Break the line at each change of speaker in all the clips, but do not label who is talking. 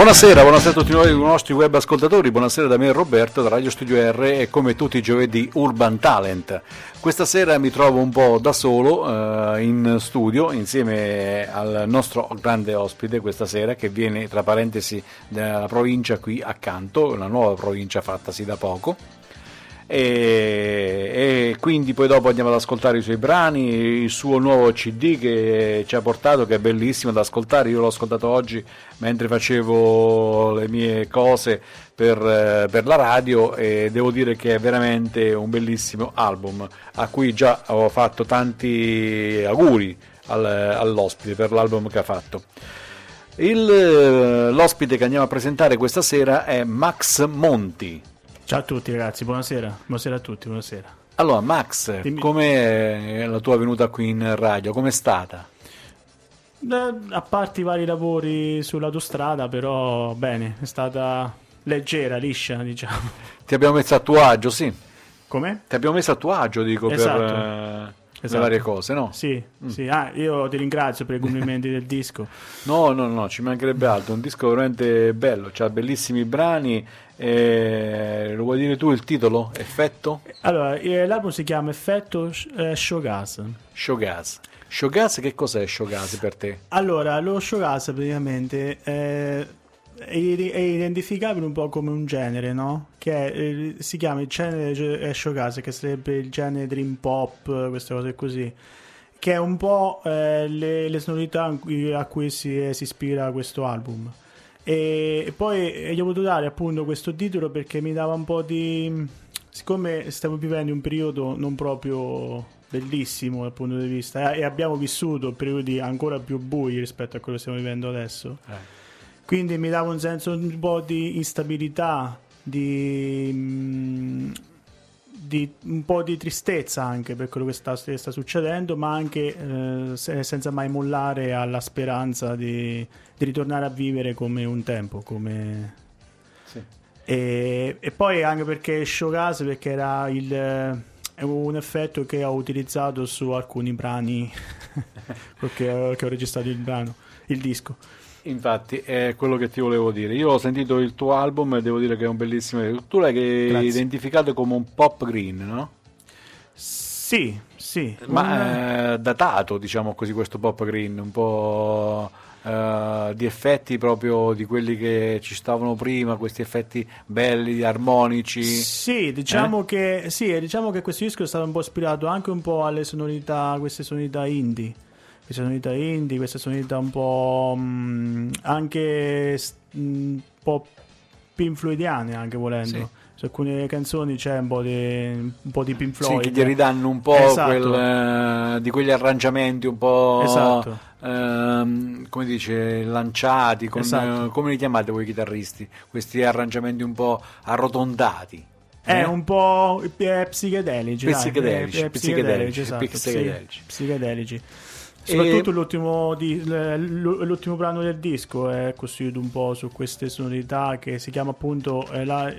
Buonasera, buonasera a tutti noi, i nostri web ascoltatori, buonasera da me e Roberto da Radio Studio R e come tutti i giovedì Urban Talent. Questa sera mi trovo un po' da solo eh, in studio insieme al nostro grande ospite questa sera che viene tra parentesi dalla provincia qui accanto, una nuova provincia fattasi da poco e, e, quindi poi dopo andiamo ad ascoltare i suoi brani, il suo nuovo CD che ci ha portato, che è bellissimo da ascoltare, io l'ho ascoltato oggi mentre facevo le mie cose per, per la radio e devo dire che è veramente un bellissimo album a cui già ho fatto tanti auguri al, all'ospite per l'album che ha fatto. Il, l'ospite che andiamo a presentare questa sera è Max Monti.
Ciao a tutti ragazzi, buonasera. Buonasera a tutti, buonasera.
Allora Max, Dimmi... com'è la tua venuta qui in radio? Com'è stata?
Eh, a parte i vari lavori sull'autostrada, però bene, è stata leggera, liscia, diciamo.
Ti abbiamo messo a tuo agio, sì.
Come?
Ti abbiamo messo a tuo agio, dico, esatto. per eh, esatto. le varie cose, no?
Sì, mm. sì. Ah, io ti ringrazio per i complimenti del disco.
No, no, no, ci mancherebbe altro. Un disco veramente bello, ha bellissimi brani eh, lo vuoi dire tu il titolo? Effetto?
Allora, eh, l'album si chiama Effetto eh, Showgas.
Showgas. Showgas, che cos'è Showgas per te?
Allora, lo Showgas praticamente è, è identificabile un po' come un genere, no? Che eh, si chiama il genere Showgas, che sarebbe il genere dream pop, queste cose così che è un po' eh, le, le, sonorità a cui si, si ispira questo album. E poi gli ho voluto dare appunto questo titolo perché mi dava un po' di... siccome stiamo vivendo un periodo non proprio bellissimo dal punto di vista e abbiamo vissuto periodi ancora più bui rispetto a quello che stiamo vivendo adesso. Eh. Quindi mi dava un senso un po' di instabilità, di, di, un po' di tristezza anche per quello che sta, sta succedendo, ma anche eh, senza mai mollare alla speranza di, di, ritornare a vivere come un tempo. Come... Sì. E, e, poi anche perché Showcase, perché era il, è un effetto che ho utilizzato su alcuni brani che, che ho registrato il brano, il disco.
Infatti, è quello che ti volevo dire. Io ho sentito il tuo album e devo dire che è un bellissimo. Tu l'hai Grazie. identificato come un pop green, no?
Sì, sì.
Ma è datato, diciamo così, questo pop green, un po'. Uh, di effetti proprio di quelli che ci stavano prima, questi effetti belli, armonici.
Sì, diciamo, eh? che, sì, diciamo che questo disco è stato un po' ispirato anche un po' alle sonorità, queste sonorità indie queste sonorità indie, queste sonorità un po' mh, mm, anche mh, mm, un po' pink floydiane anche volendo. Sì. Su alcune canzoni c'è un po' di, un po di Pink Floyd.
Sì, che ti ridanno un po' esatto. quel, uh, di quegli arrangiamenti un po' esatto. uh, come dice, lanciati, con, esatto. uh, come li chiamate voi chitarristi? Questi arrangiamenti un po' arrotondati.
È eh? un po' eh, psichedelici.
Psichedelici, psichedelici, esatto,
psichedelici. psichedelici. Soprattutto e... l'ultimo, di, l'ultimo, brano del disco è costruito un po' su queste sonorità che si chiama appunto eh, la,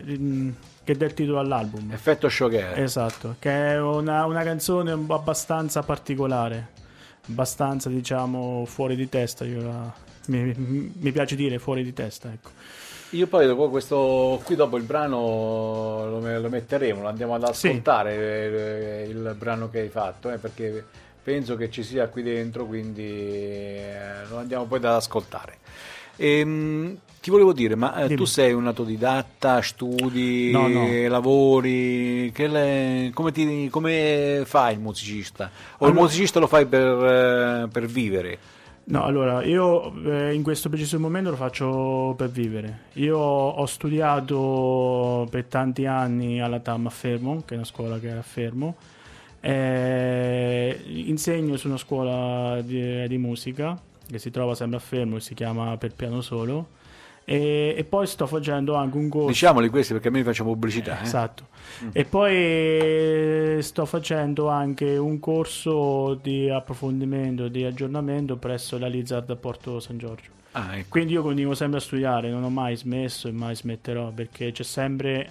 che dà il titolo all'album.
Effetto Showgirl.
Esatto, che è una, una canzone abbastanza particolare, abbastanza diciamo fuori di testa, la, mi, mi, piace dire fuori di testa, ecco.
Io poi dopo questo, qui dopo il brano lo, lo metteremo, lo andiamo ad ascoltare sì. il, il, brano che hai fatto, eh, perché penso che ci sia qui dentro, quindi eh, lo andiamo poi ad ascoltare. Ehm, ti volevo dire, ma eh, tu sei un autodidatta, studi, no, no. lavori, le, come, ti, come, fai il musicista? O allora, il musicista lo fai per, eh, per vivere?
No, allora io eh, in questo preciso momento lo faccio per vivere. Io ho studiato per tanti anni alla TAM a Fermo, che è una scuola che è a Fermo, eh, insegno su una scuola di, di, musica che si trova sempre a Fermo e si chiama Per Piano Solo. E, e, poi sto facendo anche un corso.
Diciamoli questi perché a me facciamo pubblicità. Eh,
esatto. Mm. E poi sto facendo anche un corso di approfondimento, di aggiornamento presso la Lizard a Porto San Giorgio. Ah, ecco. Quindi io continuo sempre a studiare, non ho mai smesso e mai smetterò perché c'è sempre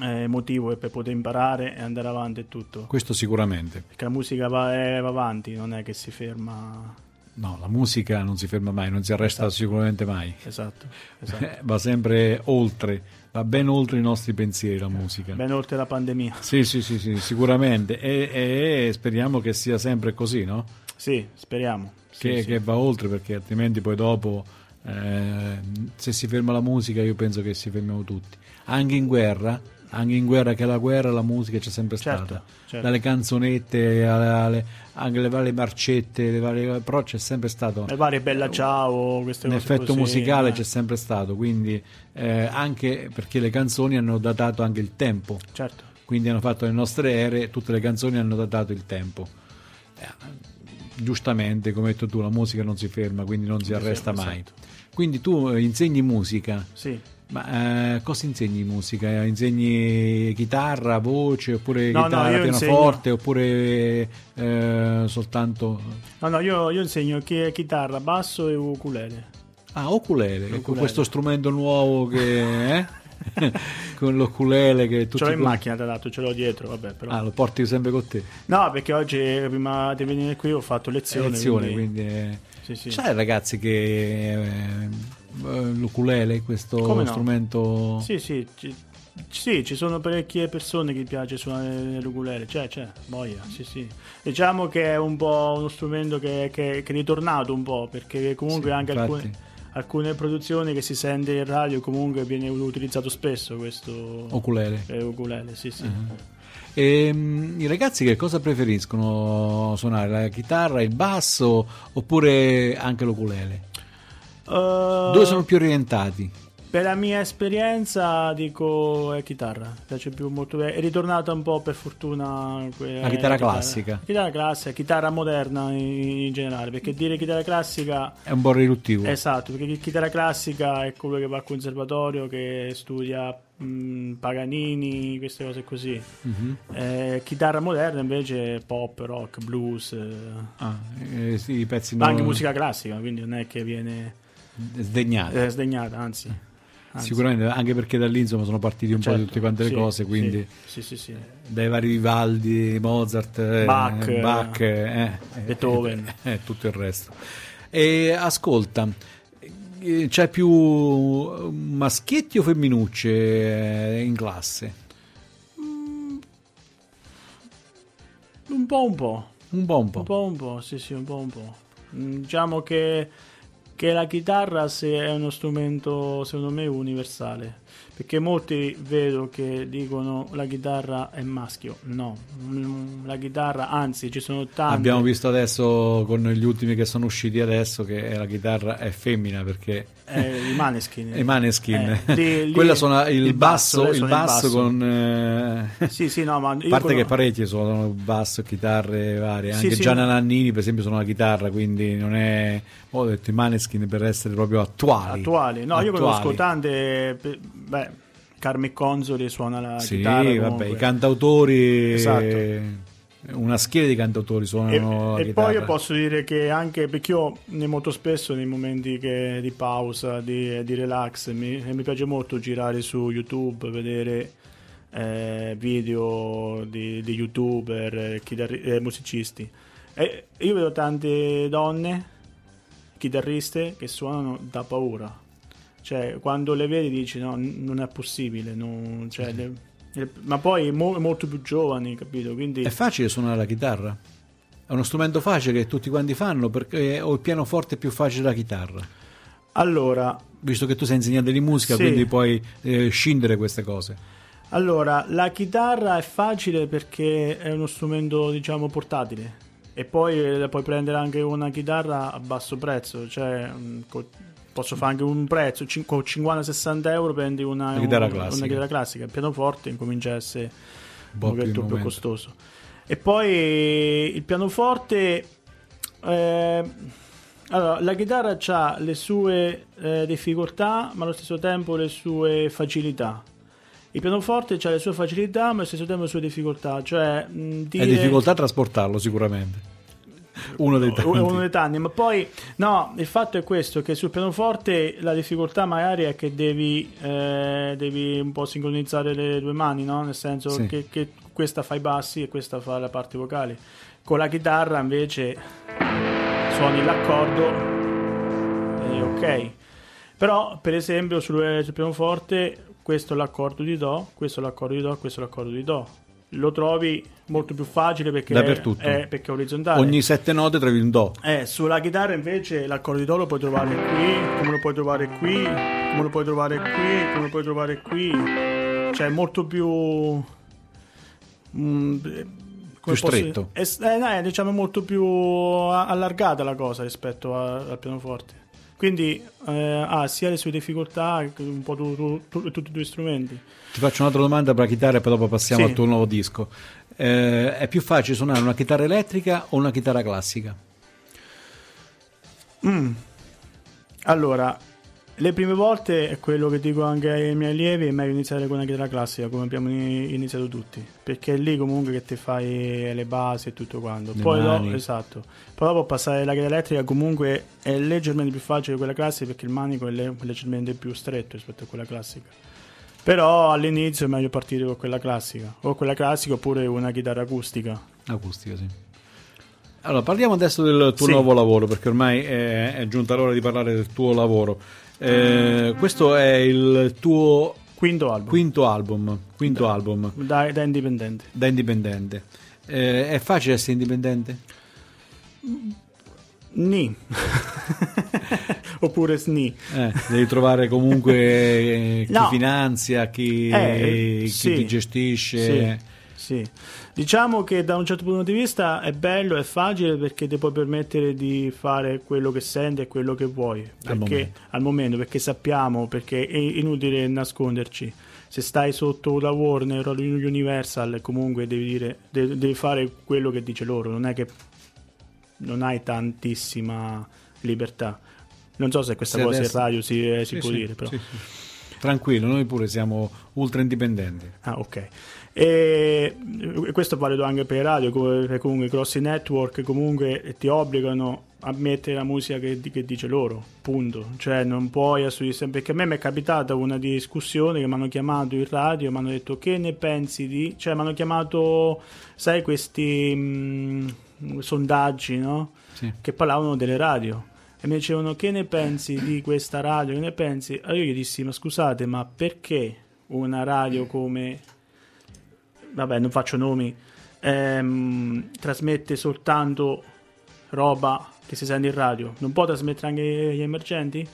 eh, motivo per poter imparare e andare avanti e tutto.
Questo sicuramente.
Perché la musica va, eh, va avanti, non è che si ferma.
No, la musica non si ferma mai, non si arresta esatto. sicuramente mai.
Esatto, esatto.
va sempre oltre, va ben oltre i nostri pensieri la musica.
Ben oltre la pandemia.
Sì, sì, sì, sì sicuramente. E, e, speriamo che sia sempre così, no?
Sì, speriamo
che,
sì,
che va oltre perché altrimenti poi dopo eh, se si ferma la musica io penso che si fermiamo tutti anche in guerra anche in guerra che la guerra la musica c'è sempre certo, stata certo. dalle canzonette alle, anche le varie marcette le varie, però c'è sempre stato
le varie Bella Ciao
queste un effetto così, musicale eh. c'è sempre stato quindi eh, anche perché le canzoni hanno datato anche il tempo
certo
quindi hanno fatto le nostre ere tutte le canzoni hanno datato il tempo eh, giustamente, come hai detto tu, la musica non si ferma, quindi non si arresta mai. Esatto. Quindi tu eh, insegni musica.
Sì.
Ma eh, cosa insegni musica? Insegni chitarra, voce, oppure
no,
chitarra,
no,
pianoforte, insegno... oppure eh, soltanto...
No, no, io, io insegno chitarra, basso e ukulele.
Ah, ukulele, ecco questo strumento nuovo che... Eh? con l'oculele che
tu ce l'ho in macchina tra l'altro ce l'ho dietro vabbè, però...
ah lo porti sempre con te
no perché oggi prima di venire qui ho fatto lezione
lezione quindi, quindi è... sì, sì. sai ragazzi che eh, l'oculele questo Come strumento
no? sì sì ci, sì, ci sono parecchie persone che piace suonare l'ukulele, c'è, c'è, boia, sì, sì. Diciamo che è un po' uno strumento che, che, che è ritornato un po', perché comunque sì, anche alcune alcune produzioni che si sente in radio comunque viene utilizzato spesso questo
ukulele.
Eh, ukulele sì, sì. Uh-huh.
E, um, I ragazzi che cosa preferiscono suonare? La chitarra, il basso oppure anche l'ukulele? Uh, Dove sono più orientati?
Per la mia esperienza dico è chitarra, piace più molto, è ritornata un po' per fortuna
eh, la chitarra classica.
Chitarra classica, chitarra moderna in, in, generale, perché dire chitarra classica
è un po' riduttivo.
Esatto, perché chitarra classica è quello che va al conservatorio, che studia mh, Paganini, queste cose così. Uh-huh. Eh, chitarra moderna invece pop, rock, blues. Eh.
Ah, eh, sì, i pezzi
Ma anche musica classica, quindi non è che viene
sdegnata.
Eh, sdegnata, anzi.
Anzi. Sicuramente, anche perché da lì insomma, sono partiti un certo, po' di tutte quante le
sì,
cose, quindi
sì, sì, sì,
dai vari Vivaldi, Mozart, eh,
Bach,
eh, Bach eh,
Beethoven
e eh, tutto il resto. E ascolta, c'è più maschietti o femminucce in classe?
Mm, un po' un po'.
Un po' un po'.
Un po' un po', sì sì, un po' un po'. Mm, diciamo che che la chitarra è uno strumento secondo me universale. Perché molti vedo che dicono la chitarra è maschio. No. La chitarra anzi ci sono tanti
abbiamo visto adesso con gli ultimi che sono usciti adesso che la chitarra è femmina perché
eh, i maneskin.
I maneskin. Eh, lì, quella suona il, il basso, basso il basso, basso, con
eh... sì sì no ma a
parte quello... che parecchi suonano basso chitarre varie. Anche sì, Gianna sì, Nannini per esempio suona la chitarra quindi non è ho detto i maneskin per essere proprio attuali.
Attuali. No attuali. io conosco tante beh Carme Consoli suona la
sì,
chitarra
sì vabbè i cantautori esatto una schiera di cantautori suonano
e, e poi io posso dire che anche perché io molto spesso nei momenti che, di pausa di, di relax mi, mi, piace molto girare su youtube vedere eh, video di, di youtuber eh, chitarri, eh, musicisti. E io vedo tante donne chitarriste che suonano da paura. Cioè quando le vedi dici no non è possibile non, cioè, le, ma poi mo- molto più giovani, capito? Quindi...
È facile suonare la chitarra? È uno strumento facile che tutti quanti fanno perché o il pianoforte è più facile della chitarra?
Allora,
visto che tu sei insegnante di musica, sì. quindi puoi eh, scindere queste cose.
Allora, la chitarra è facile perché è uno strumento, diciamo, portatile. E poi eh, puoi prendere anche una chitarra a basso prezzo, cioè mm, posso fare anche un prezzo con 50-60 euro prendi una,
una, chitarra classica.
una chitarra classica. Il pianoforte incomincia a essere un pochetto più, più costoso. E poi il pianoforte eh, allora, la chitarra ha le sue eh, difficoltà ma allo stesso tempo le sue facilità. Il pianoforte ha le sue facilità ma allo stesso tempo le sue difficoltà. Cioè
mh, dire... è difficoltà a trasportarlo sicuramente uno dei tanti.
Uno dei tanti, ma poi no, il fatto è questo, che sul pianoforte la difficoltà magari è che devi, eh, devi un po' sincronizzare le due mani, no? Nel senso
Sì.
che, che questa fa i bassi e questa fa la parte vocale. Con la chitarra invece suoni l'accordo e ok. Però, per esempio, sul, sul pianoforte questo è l'accordo di Do, questo è l'accordo di Do, questo è l'accordo di Do. Lo trovi molto più facile perché,
Dappertutto.
è, perché è orizzontale.
Ogni sette note trovi un do.
Eh, sulla chitarra invece l'accordo di do lo puoi trovare qui, come lo puoi trovare qui, come lo puoi trovare qui, come lo puoi trovare qui. Cioè è molto più... mm,
Più stretto.
è, eh, no, è, diciamo molto più allargata la cosa rispetto a- al pianoforte. Quindi eh, ha sia le sue difficoltà che un po' tu- tu- tu- tutti i tuoi strumenti.
Ti faccio un'altra domanda per la chitarra e poi dopo passiamo
Sì.
al tuo nuovo disco. Eh, è più facile suonare una chitarra elettrica o una chitarra classica?
Allora, le prime volte è quello che dico anche ai miei allievi, è meglio iniziare con una chitarra classica, come abbiamo ini- iniziato tutti, perché è lì comunque che ti fai le basi e tutto quanto.
Le
Poi dopo, esatto. Poi dopo passare alla chitarra elettrica comunque è leggermente più facile di quella classica perché il manico è le- leggermente più stretto rispetto a quella classica. Però all'inizio è meglio partire con quella classica, o quella classica oppure una chitarra acustica.
Acustica, sì. Allora, parliamo adesso del tuo
Sì.
nuovo lavoro, perché ormai è, è giunta l'ora di parlare del tuo lavoro. Eh, questo è il tuo
Quinto album,
quinto album, quinto album
da, da indipendente.
da indipendente. Eh, è facile essere indipendente?
Ni. Oppure SNI.
Eh, devi trovare comunque eh, chi
No.
finanzia, chi,
Eh,
chi
sì.
ti gestisce.
Sì, sì. Diciamo che da un certo punto di vista è bello, è facile perché ti puoi permettere di fare quello che senti e quello che vuoi.
Al
Perché,
momento.
al momento, perché sappiamo, perché è inutile nasconderci. Se stai sotto la Warner o l'Universal, comunque devi, dire, de- devi fare quello che dice loro. Non è che non hai tantissima libertà. Non so se questa
Se
cosa
adesso-
in radio si, eh, si
Sì,
può
sì,
dire, però.
sì. Tranquillo, noi pure siamo ultra indipendenti.
Ah, ok. E eh, questo vale anche per i radio, perché comunque i grossi network comunque ti obbligano a mettere la musica che, che dice loro, punto. Cioè non puoi assolutamente... Perché a me mi è capitata una discussione che mi hanno chiamato in radio mi hanno detto che ne pensi di... Cioè mi hanno chiamato, sai, questi mh, sondaggi, no?
Sì.
Che parlavano delle radio. E mi dicevano che ne pensi di questa radio, che ne pensi? Allora io gli dissi, ma scusate, ma perché una radio come vabbè, non faccio nomi, ehm, trasmette soltanto roba che si sente in radio, non può trasmettere anche gli emergenti?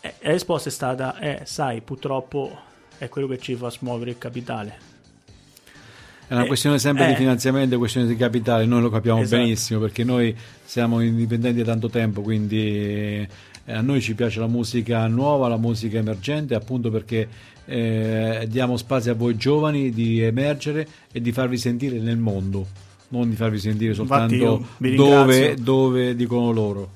E la risposta è stata, eh, sai, purtroppo è quello che ci fa smuovere il capitale.
È una
Eh,
questione sempre di
eh.
finanziamento, è questione di capitale, noi lo capiamo
Esatto.
benissimo perché noi siamo indipendenti da tanto tempo, quindi eh, a noi ci piace la musica nuova, la musica emergente, appunto perché eh, diamo spazio a voi giovani di emergere e di farvi sentire nel mondo, non di farvi sentire soltanto dove, dove dicono loro,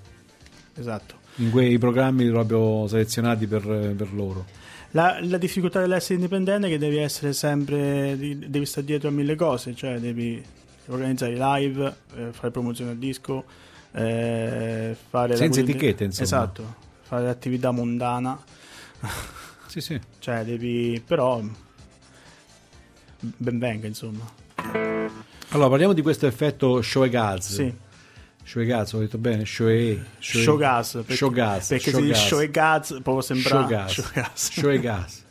Esatto.
in quei programmi proprio selezionati per, per loro.
La, la difficoltà dell'essere indipendente è che devi essere sempre, devi stare dietro a mille cose, cioè devi organizzare i live, eh, fare promozione al disco, eh, fare...
Senza
cosiddetta-
etichette, insomma.
Esatto, fare l'attività mondana,
Sì, sì.
cioè devi... però ben venga insomma.
Allora parliamo di questo effetto Shoegaz.
Sì,
Shoegaz, ho detto bene, Shoei. Shoei-
Showgas, perché,
Showgas,
perché se
Showgas.
dici Showgas può sembrare
Showgas.
Showgas.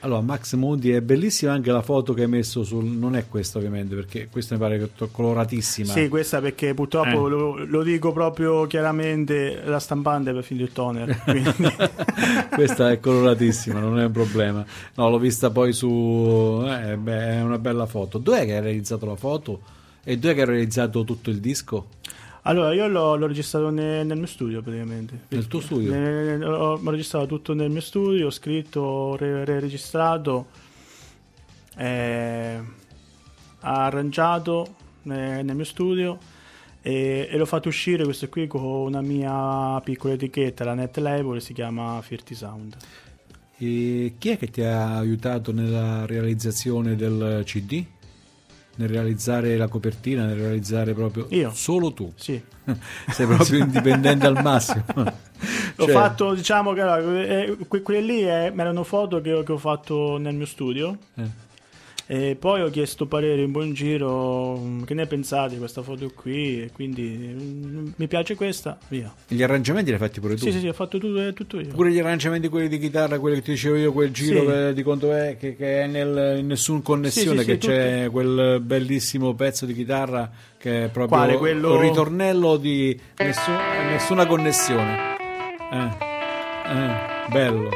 Allora, Max Mondi è bellissima anche la foto che hai messo sul. Non è questa, ovviamente, perché questa mi pare che è coloratissima.
Sì, questa perché purtroppo
Eh.
lo, lo dico proprio chiaramente, la stampante per finire il toner. Quindi...
questa è coloratissima, non è un problema. No, l'ho vista poi su. eh, beh, è una bella foto. Dov'è che hai realizzato la foto? E dov'è che hai realizzato tutto il disco?
Allora, io l'ho, l'ho registrato ne- nel mio studio praticamente.
Nel tuo studio?
Ne- ho, ho registrato tutto nel mio studio, ho scritto, ho re- re-registrato, eh, arrangiato ne- nel mio studio e, e l'ho fatto uscire questo qui con una mia piccola etichetta, la net label, si chiama Firty Sound.
E chi è che ti ha aiutato nella realizzazione del CD? Nel realizzare la copertina, nel realizzare proprio
Io?
solo tu.
Sì.
Sei proprio indipendente al massimo.
L'ho
Cioè,
fatto, diciamo che eh, que- quelle lì eh, erano foto che ho, che ho fatto nel mio studio.
eh.
E poi ho chiesto parere in buon giro, mm, che ne pensate di questa foto qui? E quindi mm, mi piace questa, via.
Gli arrangiamenti li hai fatti pure tu?
Sì, sì, sì, ho fatto tutto, eh, tutto io.
Pure gli arrangiamenti quelli di chitarra, quelli che ti dicevo io, quel giro
Sì.
che- di conto è che, che è nel, in nessun connessione,
Sì,
che c'è quel bellissimo pezzo di chitarra che è proprio
Quale? Quello-
un ritornello di nessu- nessuna connessione. Eh, eh, bello.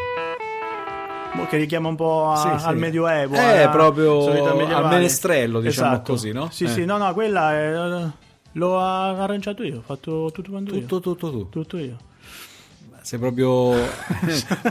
Mo- Che richiama un po' a-
Sì, sì.
al Medioevo.
Eh,
alla
proprio al menestrello, diciamo
Esatto.
così, no?
Sì,
Eh.
sì, no, no, quella è, l'ho arrangiato io, ho fatto tutto quanto io.
Tutto, tutto, tutto.
Tutto io.
Sei proprio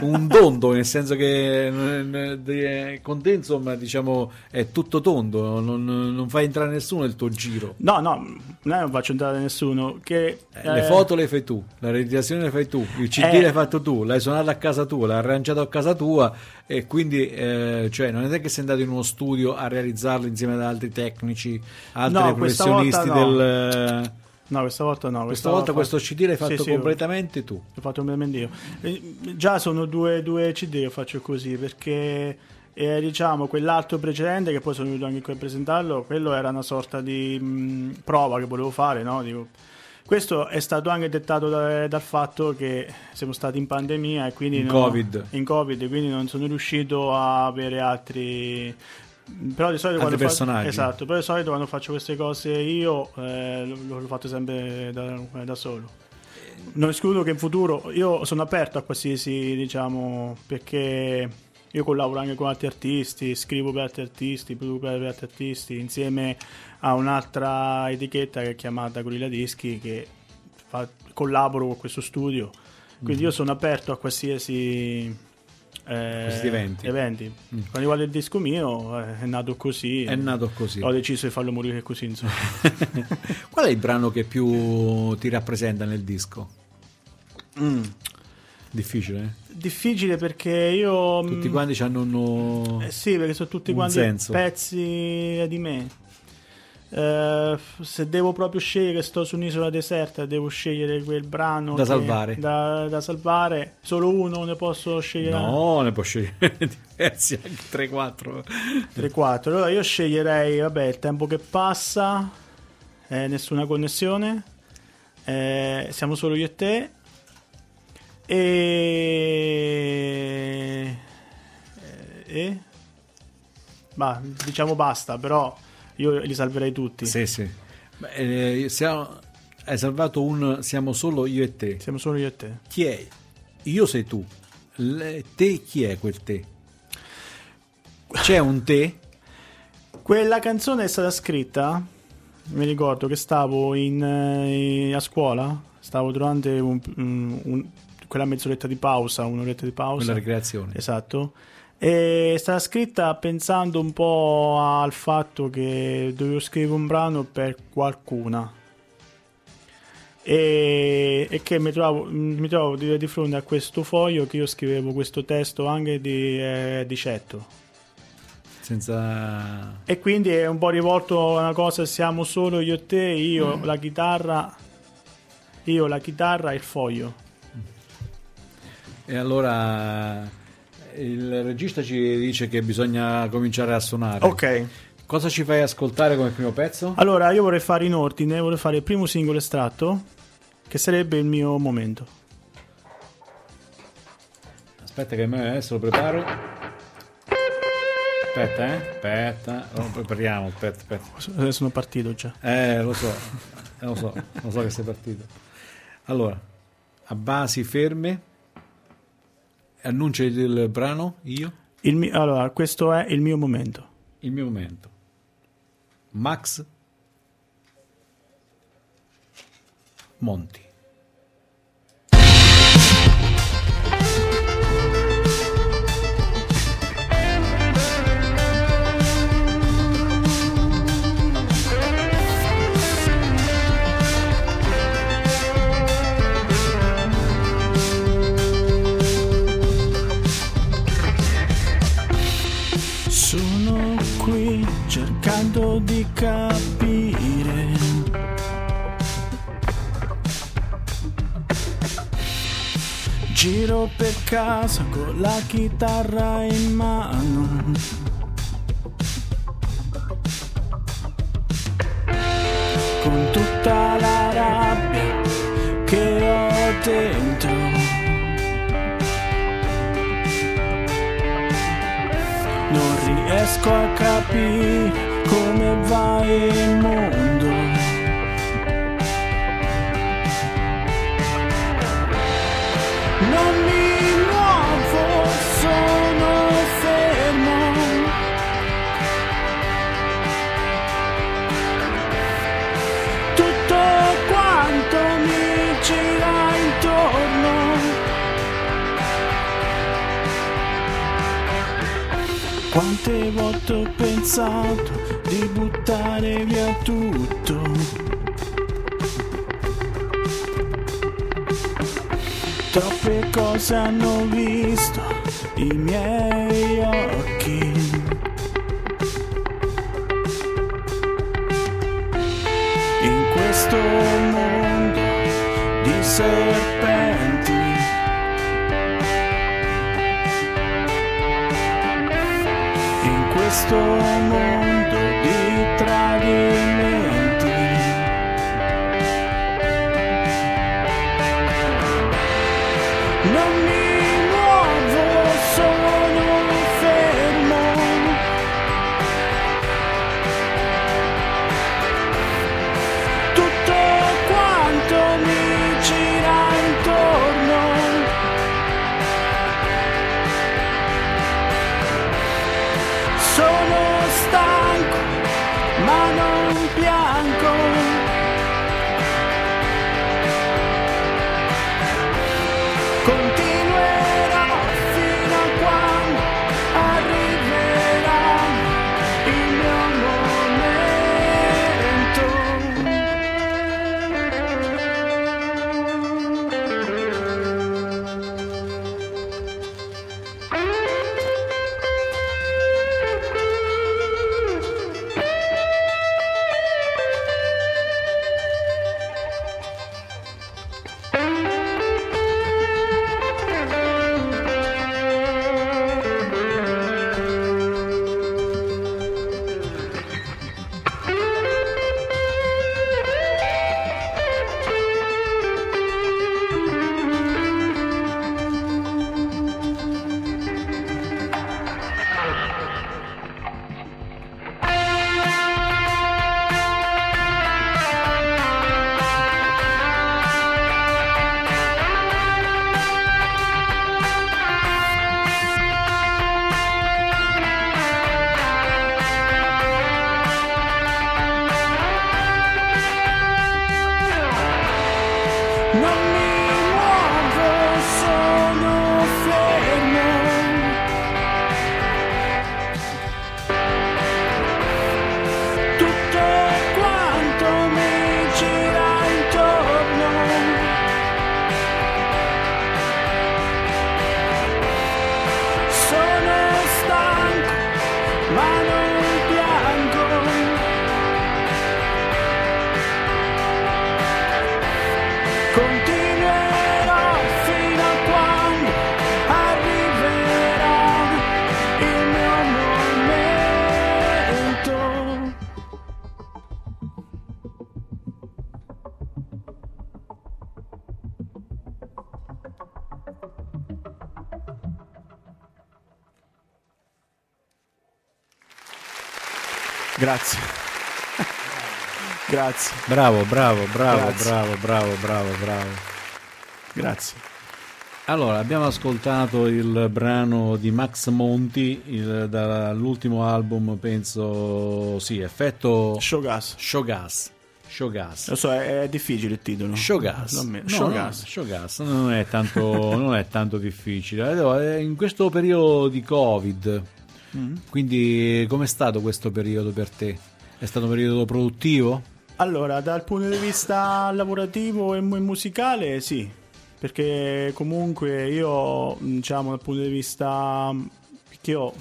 un dondo, nel senso che eh, eh, con te, insomma, diciamo, è tutto tondo, non, non fai entrare nessuno nel tuo giro.
No, no, non faccio entrare nessuno. Che,
Eh, Le
eh,
foto le fai tu, la realizzazione le fai tu, il CD
Eh.
l'hai fatto tu, l'hai suonato a casa tua, l'hai arrangiato a casa tua e quindi eh, cioè, non è che sei andato in uno studio a realizzarlo insieme ad altri tecnici, altri
No,
professionisti
no.
del...
No, questa volta no.
Questa volta
ho
questo CD l'hai fatto
Sì, sì,
completamente tu.
L'ho fatto completamente io. Eh, Già sono due, due CD che faccio così perché eh, diciamo quell'altro precedente che poi sono venuto anche qui a presentarlo, quello era una sorta di mh, prova che volevo fare, no? Dico, questo è stato anche dettato da- dal fatto che siamo stati in pandemia e quindi
In
non-
Covid.
in Covid, quindi non sono riuscito a avere altri però di solito quando fa-
personaggi.
esatto, però di solito quando faccio queste cose io eh, lo, l'ho fatto sempre da, da solo. Non escludo che in futuro io sono aperto a qualsiasi, diciamo, perché io collaboro anche con altri artisti, scrivo per altri artisti, produco per altri artisti, insieme a un'altra etichetta che è chiamata Gorilla Dischi che fa- collaboro con questo studio. Quindi io sono aperto a qualsiasi eh,
Questi eventi.
Quando riguarda il disco mio eh, è nato così.
È nato così.
Ho deciso di farlo morire così, insomma.
Qual è il brano che più ti rappresenta nel disco?
Mm.
Difficile, eh?
Difficile perché io...
Tutti
mm,
quanti hanno uno...
Eh sì, perché sono tutti quanti
senso.
pezzi di me. Eh, se devo proprio scegliere, sto su un'isola deserta, devo scegliere quel brano
Da salvare.
Da, da salvare. Solo uno ne posso scegliere.
No, ne può scegliere diversi, anche 3-4.
3-4. Allora io sceglierei, vabbè, il tempo che passa, eh, nessuna connessione, eh, siamo solo io e te. E... e... Bah, diciamo basta, però io li salverei tutti.
Sì, sì. Beh, eh, siamo- hai salvato un siamo solo io e te.
Siamo solo io e te.
Chi è? Io sei tu. Le- te chi è quel te? C'è un te?
Quella canzone è stata scritta, mi ricordo che stavo in, eh, a scuola, stavo durante un- un- un- quella mezz'oretta di pausa, un'oretta di pausa.
Quella ricreazione.
Esatto. È stata scritta pensando un po' al fatto che dovevo scrivere un brano per qualcuna. E, e che mi trovo, mi trovo di, di fronte a questo foglio che io scrivevo questo testo anche di, eh, di Cetto.
Senza...
E quindi è un po' rivolto a una cosa, siamo solo io e te, io la chitarra, io la chitarra e il foglio.
E allora il regista ci dice che bisogna cominciare a suonare.
Ok.
Cosa ci fai ascoltare come primo pezzo?
Allora, io vorrei fare in ordine, vorrei fare il primo singolo estratto, che sarebbe il mio momento.
Aspetta che me adesso lo preparo. Aspetta, eh? Aspetta, lo prepariamo, aspetta, aspetta.
Eh, Sono partito già.
Eh, lo so, eh, lo so, lo so che sei partito. Allora, a basi ferme, annuncia il brano, io,
Il mi- allora, questo è il mio momento.
il mio momento. Max Monti.
Cercando di capire. Giro per casa con la chitarra in mano. Con tutta la rabbia che ho dentro. Non riesco a capire come va il mondo. Non mi Quante volte ho pensato di buttare via tutto. Troppe cose hanno visto i miei occhi. In Grazie. Grazie,
Bravo, bravo, bravo,
Grazie.
bravo, bravo, bravo, bravo.
grazie.
Allora, abbiamo ascoltato il brano di Max Monti il- dall'ultimo album, penso, sì, effetto
Showgas.
Showgas. Showgas.
Lo so, è, è difficile il titolo.
Showgas.
Non me- Showgas.
no, Showgas non è tanto, non è tanto difficile. Allora, In questo periodo di Covid,
Mm.
quindi com'è stato questo periodo per te? È stato un periodo produttivo?
Allora, dal punto di vista lavorativo e mu- musicale, sì, perché comunque io, diciamo, dal punto di vista che io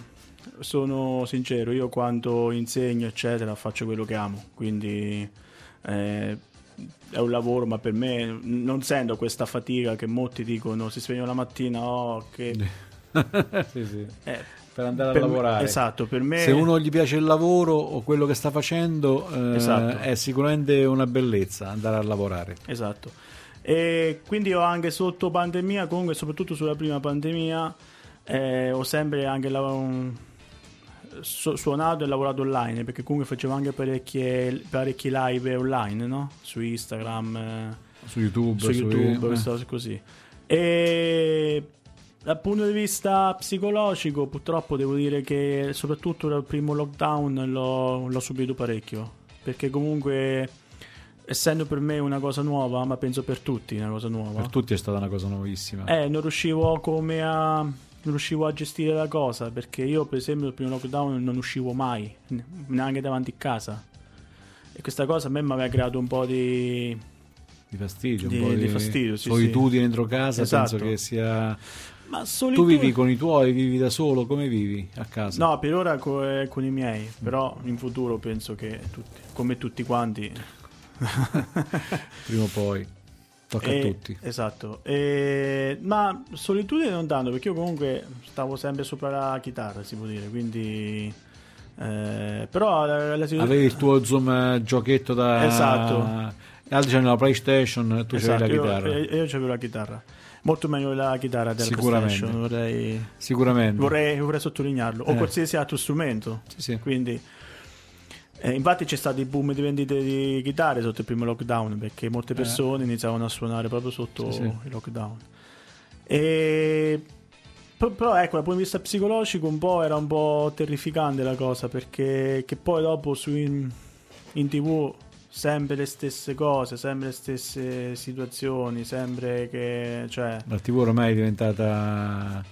sono sincero, io quando insegno, eccetera, faccio quello che amo, quindi eh, è un lavoro, ma per me non sento questa fatica che molti dicono si svegliano la mattina, oh, che...
sì, sì. Eh, per andare a
per
lavorare.
Me, esatto, per me...
Se uno gli piace il lavoro o quello che sta facendo, eh, esatto. è sicuramente una bellezza andare a lavorare.
Esatto. E quindi ho anche sotto pandemia, comunque soprattutto sulla prima pandemia, eh, ho sempre anche la, un, su, suonato e lavorato online, perché comunque facevo anche parecchie, parecchi live online, no? Su Instagram, eh,
su YouTube,
su YouTube, su, eh. così. E dal punto di vista psicologico, purtroppo devo dire che soprattutto dal primo lockdown l'ho, l'ho subito parecchio. Perché comunque, essendo per me una cosa nuova, ma penso per tutti una cosa nuova.
Per tutti è stata una cosa nuovissima.
Eh, non riuscivo come a non riuscivo a gestire la cosa perché io per esempio il primo lockdown non uscivo mai neanche davanti a casa e questa cosa a me mi aveva creato un po' di
di fastidio,
di,
un po'
di,
di
fastidio sì,
solitudine
sì.
dentro casa
esatto.
penso che sia
ma solitudine...
Tu vivi con i tuoi, vivi da solo, come vivi a casa?
No, per ora co- eh, con i miei, però in futuro penso che tutti, come tutti quanti...
Prima o poi. Tocca
e,
a tutti.
Esatto. E, ma solitudine non tanto, perché io comunque stavo sempre sopra la chitarra, si può dire, quindi... Eh, però la, la situazione...
Avevi il tuo Zoom giochetto da...
Esatto.
Altri c'hanno la PlayStation, tu
esatto,
c'avevi la chitarra.
Io, io, io c'avevo la chitarra molto meglio la chitarra della
Sicuramente.
vorrei,
Sicuramente.
Vorrei, vorrei sottolinearlo o
Eh.
qualsiasi altro strumento
Sì, sì.
quindi eh, infatti c'è stato il boom di vendite di chitarre sotto il primo lockdown perché molte persone iniziavano a suonare proprio sotto
Eh. Sì,
il lockdown e però, ecco dal punto di vista psicologico un po' era un po' terrificante la cosa perché che poi dopo su in, in tv sempre le stesse cose, sempre le stesse situazioni, sempre che... Cioè...
La TV ormai è diventata...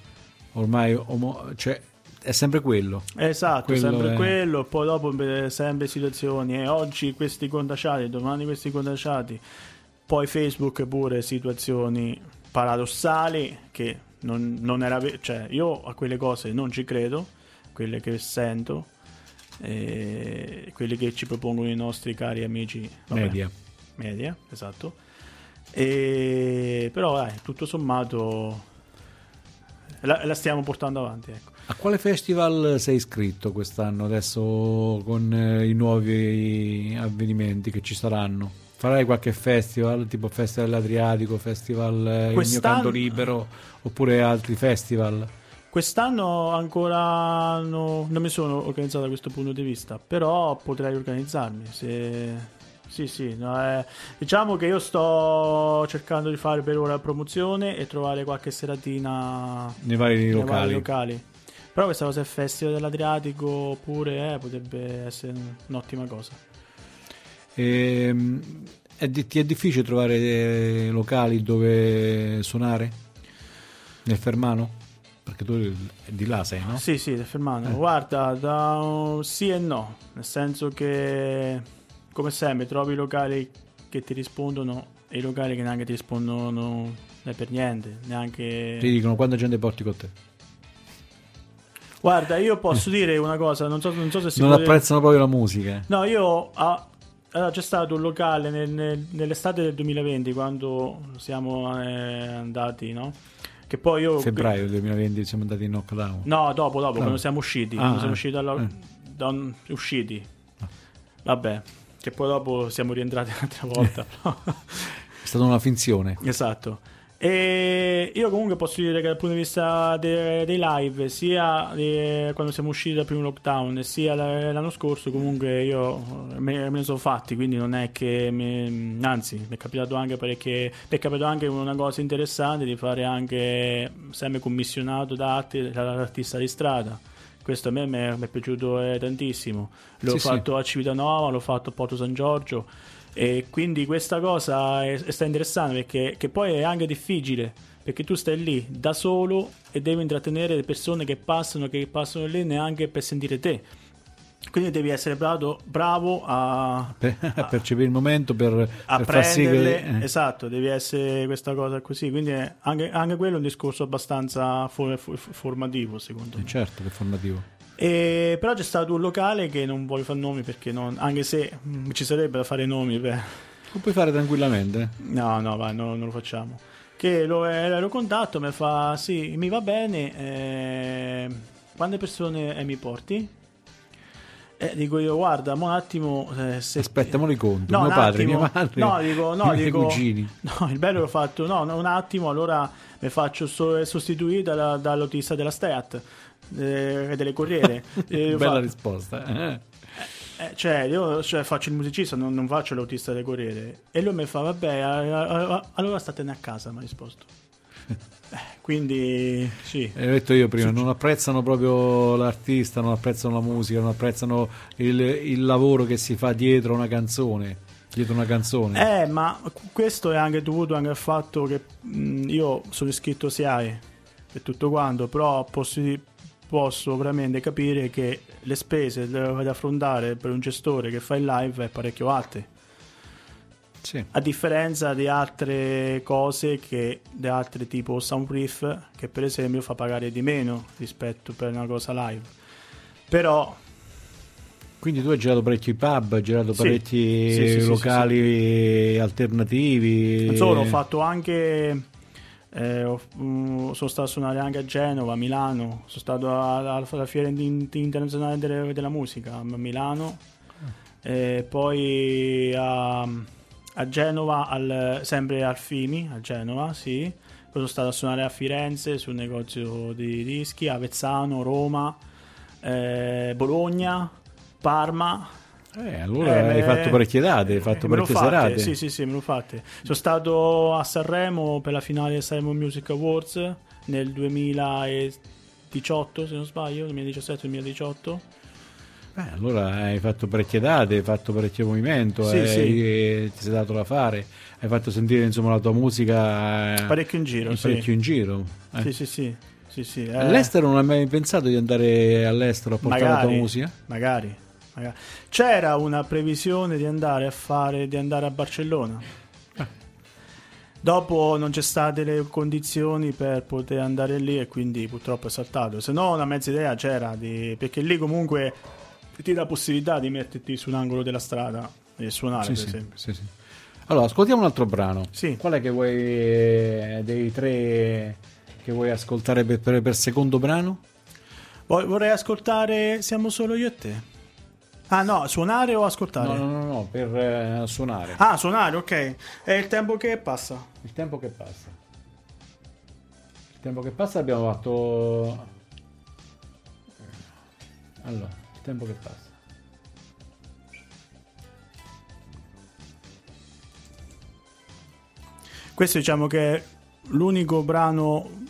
ormai... Omo... cioè è sempre quello.
Esatto,
Quello
sempre
è-
quello, poi dopo beh, sempre situazioni, e oggi questi contagiati, domani questi contagiati, poi Facebook pure situazioni paradossali che non, non era ve- cioè io a quelle cose non ci credo, quelle che sento, e quelle che ci propongono i nostri cari amici vabbè,
Media.
media, esatto. E, però dai, tutto sommato la, la stiamo portando avanti, ecco.
A quale festival sei iscritto quest'anno adesso con eh, i nuovi avvenimenti che ci saranno? Farai qualche festival, tipo Festival dell'Adriatico, Festival eh, Il mio canto libero, oppure altri festival?
Quest'anno ancora no- non mi sono organizzato da questo punto di vista, però potrei organizzarmi. Se... Sì, sì, no, eh, diciamo che io sto cercando di fare per ora promozione e trovare qualche seratina
Nei vari
nei vari
locali.
locali. Però questa cosa del Festival dell'Adriatico pure eh, potrebbe essere un'ottima cosa.
Ehm, è ti è difficile trovare eh, locali dove suonare? Nel Fermano? Perché tu di là sei, no?
Sì, sì, Fermano.
Eh.
Guarda, da sì e no, nel senso che come sempre trovi i locali che ti rispondono e i locali che neanche ti rispondono eh, per niente, neanche
Ti dicono quanta gente porti con te.
Guarda, io posso dire una cosa, non so, non so se si
non
può dire-
apprezzano proprio la musica.
No, io ah, allora, c'è stato un locale nel- nel- nell'estate del 2020 quando siamo eh, andati, no? Che poi io
Febbraio del 2020 siamo andati in lockdown.
No, dopo, dopo,
No.
quando siamo usciti.
Ah,
quando siamo usciti dalla-
Eh.
da usciti. Vabbè, che poi dopo siamo rientrati un'altra volta.
È stata una finzione.
esatto. E io comunque posso dire che dal punto di vista de- dei live, sia eh, quando siamo usciti dal primo lockdown, sia la- l'anno scorso, comunque io eh, me, me ne sono fatti, quindi non è che mi- anzi, mi è capitato anche perché mi è capitato anche una cosa interessante di fare anche sempre commissionato da dall'artista di strada. Questo a me mi è, mi è piaciuto eh, tantissimo. L'ho
Sì, sì.
fatto a Civitanova, l'ho fatto a Porto San Giorgio. E quindi questa cosa è, è sta interessante perché che poi è anche difficile perché tu stai lì da solo e devi intrattenere le persone che passano, che passano lì neanche per sentire te. Quindi devi essere bravo, bravo a,
a percepire il momento per,
a
per far sì che... eh,
Esatto, devi essere questa cosa così. Quindi anche, anche quello è un discorso abbastanza for- for- formativo, secondo me.
certo che è formativo.
E, però c'è stato un locale che non voglio fare nomi perché non, anche se mm, ci sarebbe da fare nomi per...
Lo puoi fare tranquillamente.
No, no, vai, no, non lo facciamo. Che lo, eh, lo contatto, mi fa sì, mi va bene. Eh, quante persone eh, mi porti? Eh, dico io, guarda, un attimo. Eh,
se... Aspetta, mo li conto. No, mio padre, attimo, mia madre,
no, dico, no, i dico, cugini. No, il bello l'ho fatto, no, un attimo, allora mi faccio so- sostituire dalla, dall'autista della Steat eh, delle Corriere.
Eh, Bella fatto. risposta. Eh.
Eh, cioè, io cioè, faccio il musicista, non, non, faccio l'autista del Corriere. E lui mi fa, vabbè, allora statene a casa, mi ha risposto. Eh, quindi, sì.
E ho detto io prima, non apprezzano proprio l'artista, non apprezzano la musica, non apprezzano il, il lavoro che si fa dietro una canzone dietro una canzone.
Eh, ma questo è anche dovuto anche al fatto che mh, io sono iscritto SIAE e tutto quanto, però posso, posso veramente capire che le spese da affrontare per un gestore che fa il live è parecchio alte. Sì. A differenza di altre cose che di altre tipo Soundbrief che per esempio fa pagare di meno rispetto per una cosa live. Però
quindi tu hai girato parecchi pub, hai girato sì. parecchi sì, locali alternativi.
Non solo, ho fatto anche eh, ho, um, sono stato a suonare anche a Genova, a Milano, sono stato alla, Fiera Internazionale delle, della Musica a Milano, eh, poi a, a Genova, al, sempre al Fimi, a Genova, sì. Poi sono stato a suonare a Firenze sul negozio di dischi, a Vezzano, Roma, eh, Bologna, Parma
eh, allora eh, hai fatto parecchie date, hai fatto parecchie fatte, serate.
Sì, sì, sì, me l'ho fatte. Sono stato a Sanremo per la finale Sanremo Music Awards nel 2018, se non sbaglio, 2017-2018.
Eh, allora hai fatto parecchie date, hai fatto parecchio movimento, sì, hai, sì. ti sei dato da fare, hai fatto sentire insomma la tua musica
eh, parecchio in giro.
Parecchio
sì.
in giro.
Eh. Sì, sì, sì. sì, sì eh.
All'estero non hai mai pensato di andare all'estero a portare magari, la tua musica?
Magari, c'era una previsione di andare a fare di andare a Barcellona. Ah. Dopo non c'è state le condizioni per poter andare lì e quindi purtroppo è saltato. Se no una mezza idea c'era di... perché lì comunque ti dà possibilità di metterti su un angolo della strada e suonare sì, per
sì,
esempio.
Sì, sì. Allora, ascoltiamo un altro brano.
Sì.
Qual è che vuoi eh, dei tre che vuoi ascoltare per, per, per secondo brano?
Vorrei ascoltare Siamo solo io e te. Ah no, suonare o ascoltare?
No, no, no, no per eh, suonare.
Ah, suonare, ok. È il tempo che passa.
Il tempo che passa. Il tempo che passa abbiamo fatto... Allora, il tempo che passa.
Questo diciamo che è l'unico brano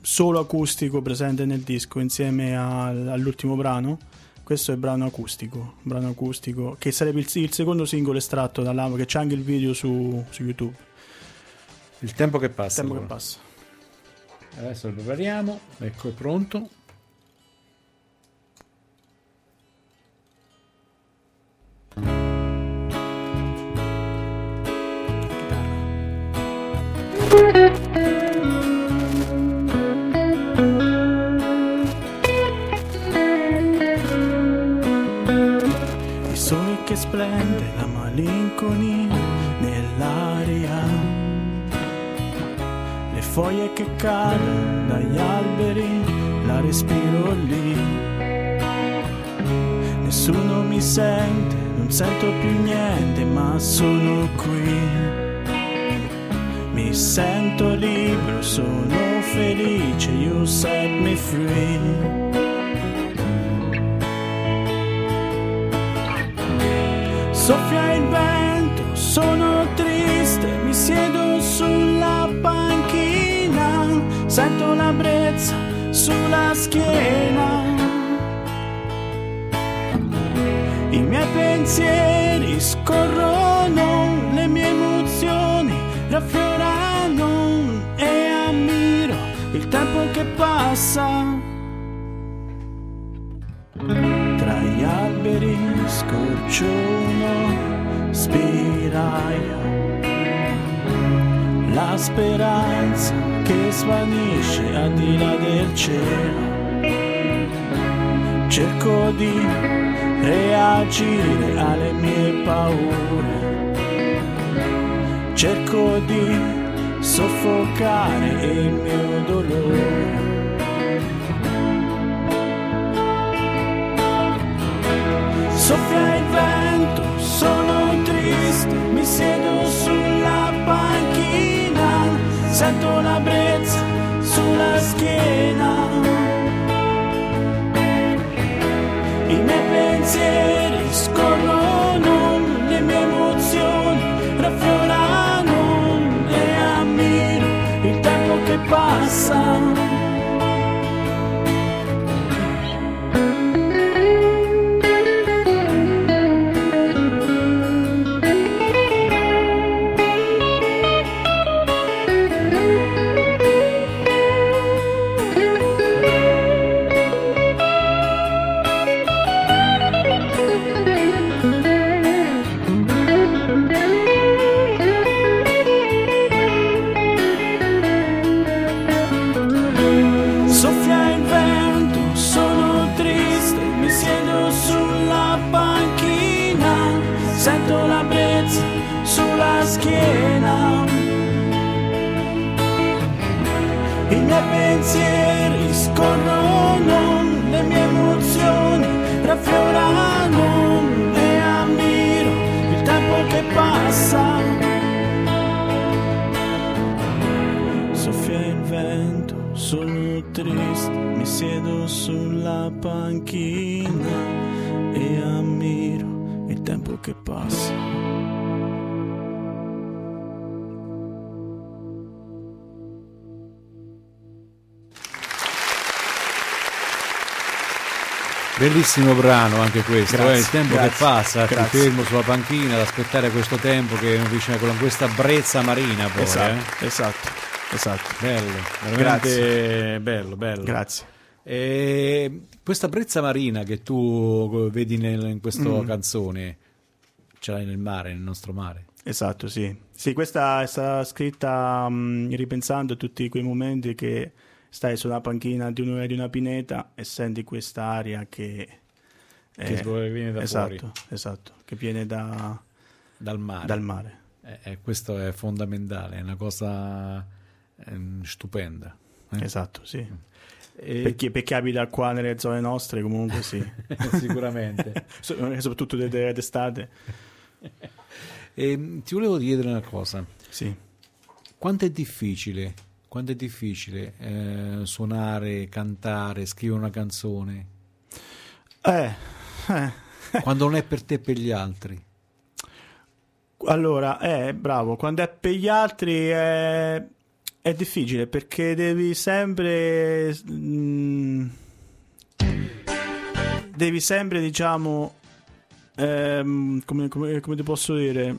solo acustico presente nel disco insieme al, all'ultimo brano questo è brano acustico, brano acustico che sarebbe il, il secondo singolo estratto dall'album che c'è anche il video su, su, YouTube.
Il tempo che passa.
Il tempo che passa.
Adesso lo prepariamo, ecco è pronto.
Splende la malinconia nell'aria. Le foglie che cadono dagli alberi, la respiro lì. Nessuno mi sente, non sento più niente, ma sono qui. Mi sento libero, sono felice, you set me free. Soffia il vento, sono triste, mi siedo sulla panchina, sento la brezza sulla schiena. I miei pensieri scorrono, le mie emozioni raffioranno e ammiro il tempo che passa. Alberi scorcio uno spiraglio, la speranza che svanisce al di là del cielo. cerco di reagire alle mie paure, cerco di soffocare il mio dolore. Soffia il vento, sono triste, mi siedo sulla panchina, sento la brezza sulla schiena.
Bellissimo brano anche questo,
Grazie,
eh, il tempo
grazie,
che passa, ti
grazie.
fermo sulla panchina ad aspettare questo tempo che vicino con questa brezza marina poi,
Esatto,
eh.
esatto, esatto.
Bello, veramente bello, bello.
Grazie.
E questa brezza marina che tu vedi nel- in questa
Mm.
canzone, ce l'hai nel mare, nel nostro mare.
Esatto, sì. Sì, questa è stata scritta mh, ripensando a tutti quei momenti che stai sulla panchina di, un- di una pineta e senti quest'aria che...
Che
eh,
viene da
esatto,
fuori.
esatto, che viene da-
Dal mare.
dal mare.
Eh, eh, questo è fondamentale, è una cosa ehm, stupenda. eh.
Esatto, sì.
E-
Per chi, per chi abita qua nelle zone nostre comunque sì.
Sicuramente.
So- Soprattutto de- de- d'estate.
E, mm, ti volevo chiedere una cosa.
Sì.
Quanto è difficile, quanto è difficile eh, suonare, cantare, scrivere una canzone
Eh, eh.
quando non è per te e per gli altri?
Allora, eh, bravo, quando è per gli altri è, è difficile perché devi sempre... mm, devi sempre, diciamo... ehm, come, come- come ti posso dire?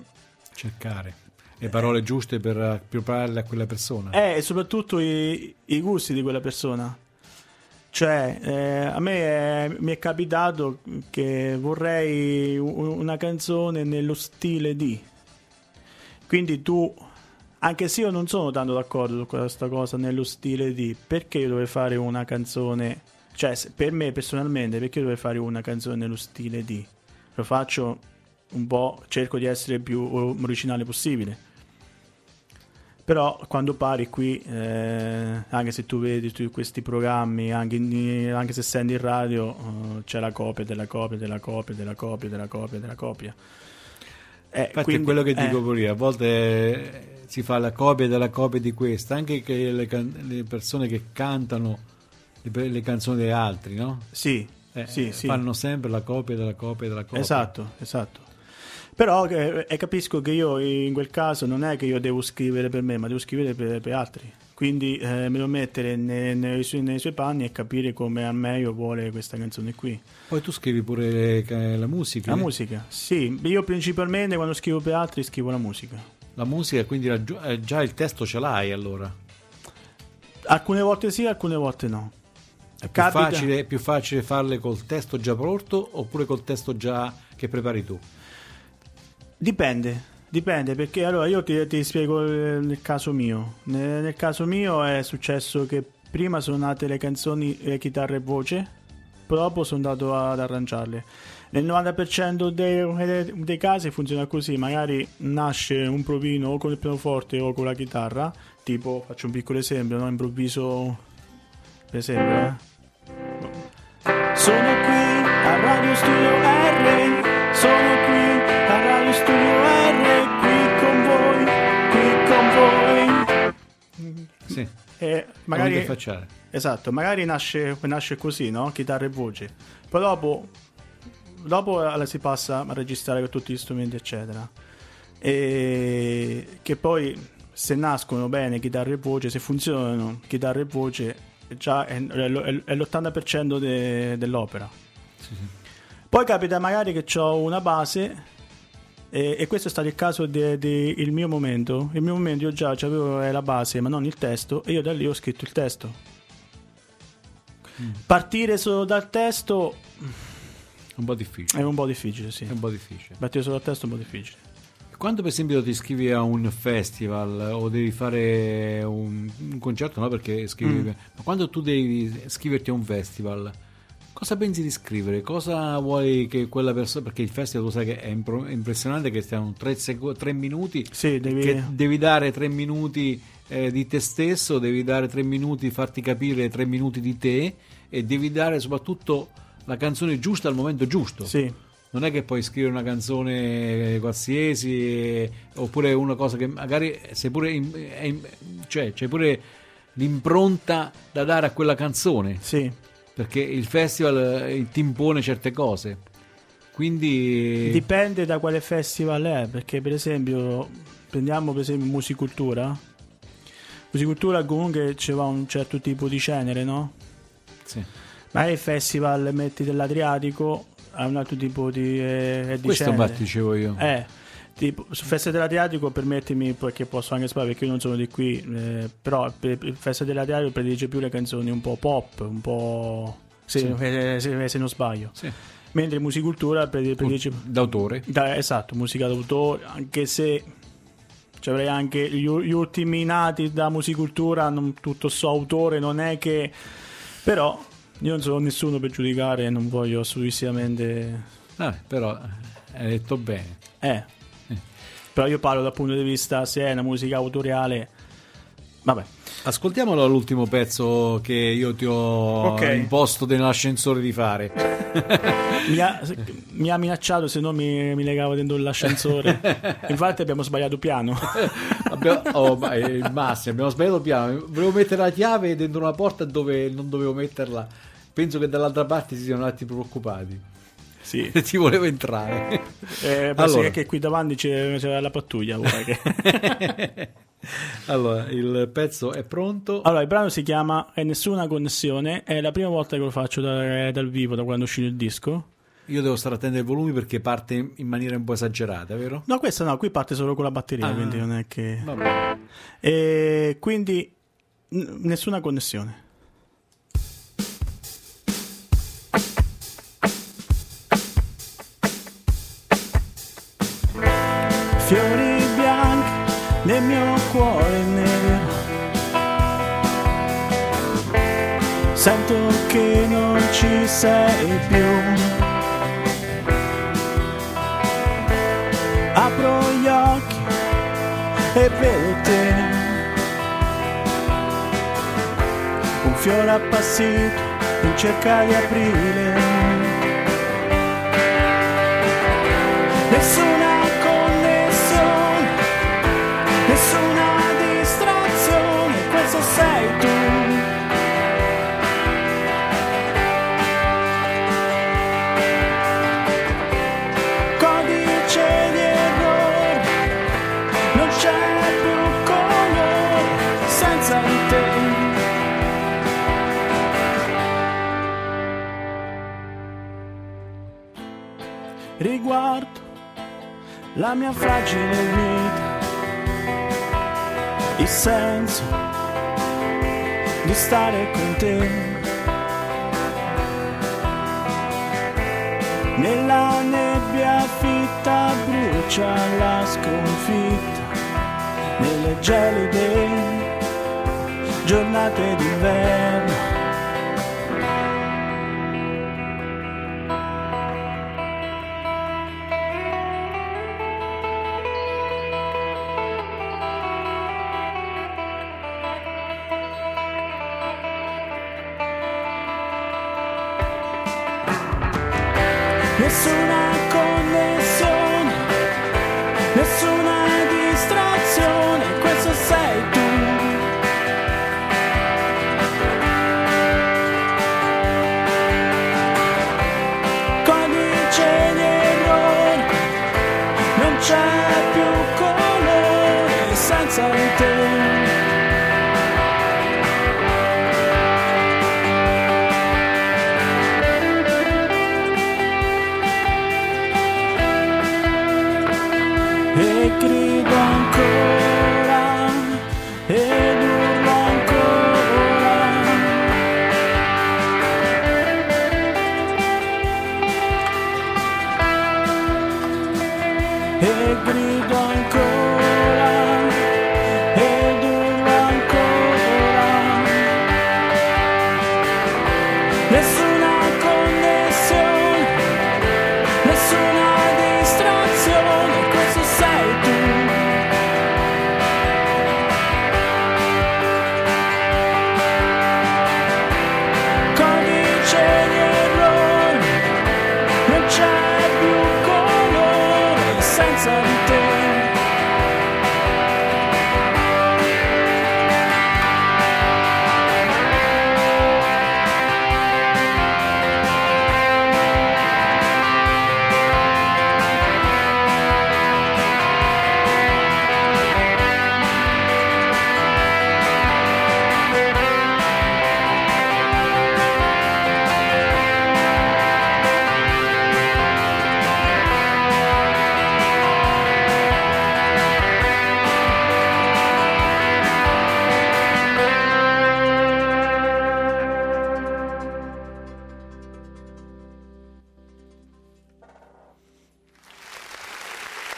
Cercare le parole giuste per prepararle a quella persona.
Eh, e soprattutto i, i gusti di quella persona. Cioè, eh, a me è- mi è capitato che vorrei una canzone nello stile di. Quindi tu, anche se io non sono tanto d'accordo su questa cosa nello stile di, perché io dovrei fare una canzone, cioè per me personalmente, perché io dovrei fare una canzone nello stile di? Lo faccio un po', cerco di essere più originale possibile. Però quando pari qui, eh, anche se tu vedi tu questi programmi, anche, in- anche se senti in radio, eh, c'è la copia della copia della copia della copia della copia della copia. Eh,
Infatti
quindi-
è quello che
eh,
dico pure io, a volte eh, si fa la copia della copia di questa, anche che le, can- le persone che cantano le, le canzoni degli altri, no?
Sì,
Eh,
sì, sì.
Fanno sempre la copia della copia della copia.
Esatto, esatto. Però eh, eh, capisco che io in quel caso non è che io devo scrivere per me, ma devo scrivere per, per altri. Quindi eh, me lo mettere ne- nei, suoi, nei suoi panni e capire come al meglio vuole questa canzone qui.
Poi tu scrivi pure eh, la musica.
La musica, sì, io principalmente quando scrivo per altri scrivo la musica.
La musica, quindi giu- eh, già il testo ce l'hai allora.
Alcune volte sì, alcune volte no.
È più, facile, è più facile farle col testo già pronto oppure col testo già che prepari tu?
Dipende, dipende perché allora io ti, ti spiego il caso mio. Nel, nel caso mio è successo che prima sono nate le canzoni eh, chitarra e voce, dopo sono andato ad arrangiarle. Nel 90% dei, dei, casi funziona così, magari nasce un provino o con il pianoforte o con la chitarra, tipo, faccio un piccolo esempio, no? improvviso, per esempio, eh? Sono qui a Radio Studio R, sono qui
Sì.
E magari, esatto, magari nasce, nasce così, no? Chitarra e voce. Poi dopo dopo si passa a registrare con tutti gli strumenti, eccetera. E che poi se nascono bene chitarra e voce, se funzionano chitarra e voce, già è, è l'80% de, dell'opera. Sì, sì. Poi capita magari che ho una base e, e, questo è stato il caso del mio momento. Il mio momento io già avevo la base, ma non il testo, e io da lì ho scritto il testo. Mm. Partire solo dal testo
un po' difficile.
È un po' difficile, sì.
È un po' difficile.
Battere solo a testo è un po' difficile.
Quando per esempio ti iscrivi a un festival o devi fare un, un concerto, no perché scrivi, mm. ma quando tu devi iscriverti a un festival, cosa pensi di scrivere? Cosa vuoi che quella persona, perché il festival tu sai che è impressionante che stiano tre, sec- tre minuti,
sì, devi...
devi dare tre minuti eh, di te stesso, devi dare tre minuti, farti capire tre minuti di te e devi dare soprattutto la canzone giusta al momento giusto.
Sì.
Non è che puoi scrivere una canzone qualsiasi oppure una cosa che magari sei pure in, in, cioè c'è pure l'impronta da dare a quella canzone.
Sì.
Perché il festival eh, ti impone certe cose. Quindi
dipende da quale festival è, perché per esempio prendiamo per esempio musicultura. Musicultura comunque c'è un certo tipo di genere, no?
Sì
ma il festival metti dell'Adriatico ha un altro tipo di, eh, di
questo infatti dicevo io
eh, tipo, su Festival dell'Adriatico permettimi perché posso anche sparare perché io non sono di qui eh, però per Festival dell'Adriatico predilige più le canzoni un po' pop un po' se, sì. se, se, se non sbaglio
sì.
mentre musicultura predilige
d'autore
da, esatto musica d'autore anche se cioè avrei anche gli, gli ultimi nati da musicultura non tutto so autore non è che però io non sono nessuno per giudicare, non voglio assolutissimamente.
Ah, però hai detto bene.
Eh. Eh. Però io parlo dal punto di vista se è una musica autoriale. Vabbè.
Ascoltiamolo l'ultimo pezzo che io ti ho okay. imposto nell'ascensore di fare.
mi, ha, mi, ha, minacciato se no mi, mi legavo dentro l'ascensore. Infatti abbiamo sbagliato piano.
abbiamo, oh, ma il massimo, abbiamo sbagliato piano. Volevo mettere la chiave dentro una porta dove non dovevo metterla penso che dall'altra parte si siano attimi preoccupati.
Sì.
Ti volevo entrare.
Eh, allora. che qui davanti c'è, la pattuglia.
allora, il pezzo è pronto.
Allora, il brano si chiama È nessuna connessione. È la prima volta che lo faccio da, dal vivo, da quando è uscito il disco.
Io devo stare attento ai volumi perché parte in maniera un po' esagerata, vero?
No, questa no, qui parte solo con la batteria, ah, quindi non è che... Vabbè. E quindi n- nessuna connessione. Cuore nero. Sento che non ci sei più. Apro gli occhi e vedo te. Un fiore appassito in cerca di aprile. Riguardo la mia fragile vita, il senso di stare con te. Nella nebbia fitta brucia la sconfitta, nelle gelide giornate d'inverno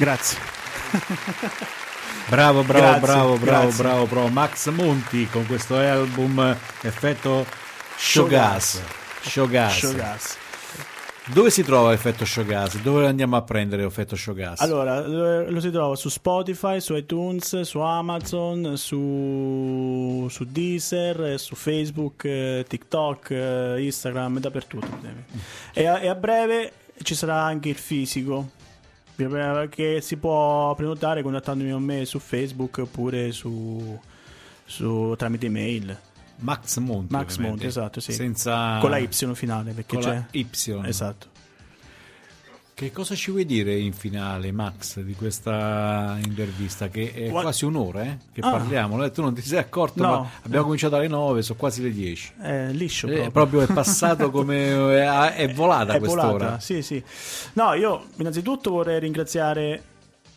Grazie.
bravo, bravo, grazie, bravo, bravo, bravo, bravo. Max Monti con questo album effetto Showgas. Showgas. Showgas. Dove si trova effetto Showgas? Dove andiamo a prendere effetto Showgas?
Allora, lo si trova su Spotify, su iTunes, su Amazon, su, su Deezer, su Facebook, eh, TikTok, eh, Instagram, dappertutto. E a, e a breve ci sarà anche il fisico che si può prenotare contattandomi con me su Facebook oppure su, su tramite email.
Max Monti.
Max Monti, esatto, sì.
Senza...
Con la Y finale, perché
con
c'è...
Y.
Esatto.
Che cosa ci vuoi dire in finale, Max, di questa intervista? Che è What? quasi un'ora eh, che ah. parliamo. Tu non ti sei accorto, no. ma abbiamo cominciato alle 9, sono quasi le 10.
È liscio. Proprio,
è, proprio è passato come. è, è volata è quest'ora. Volata,
sì, sì. No, io innanzitutto vorrei ringraziare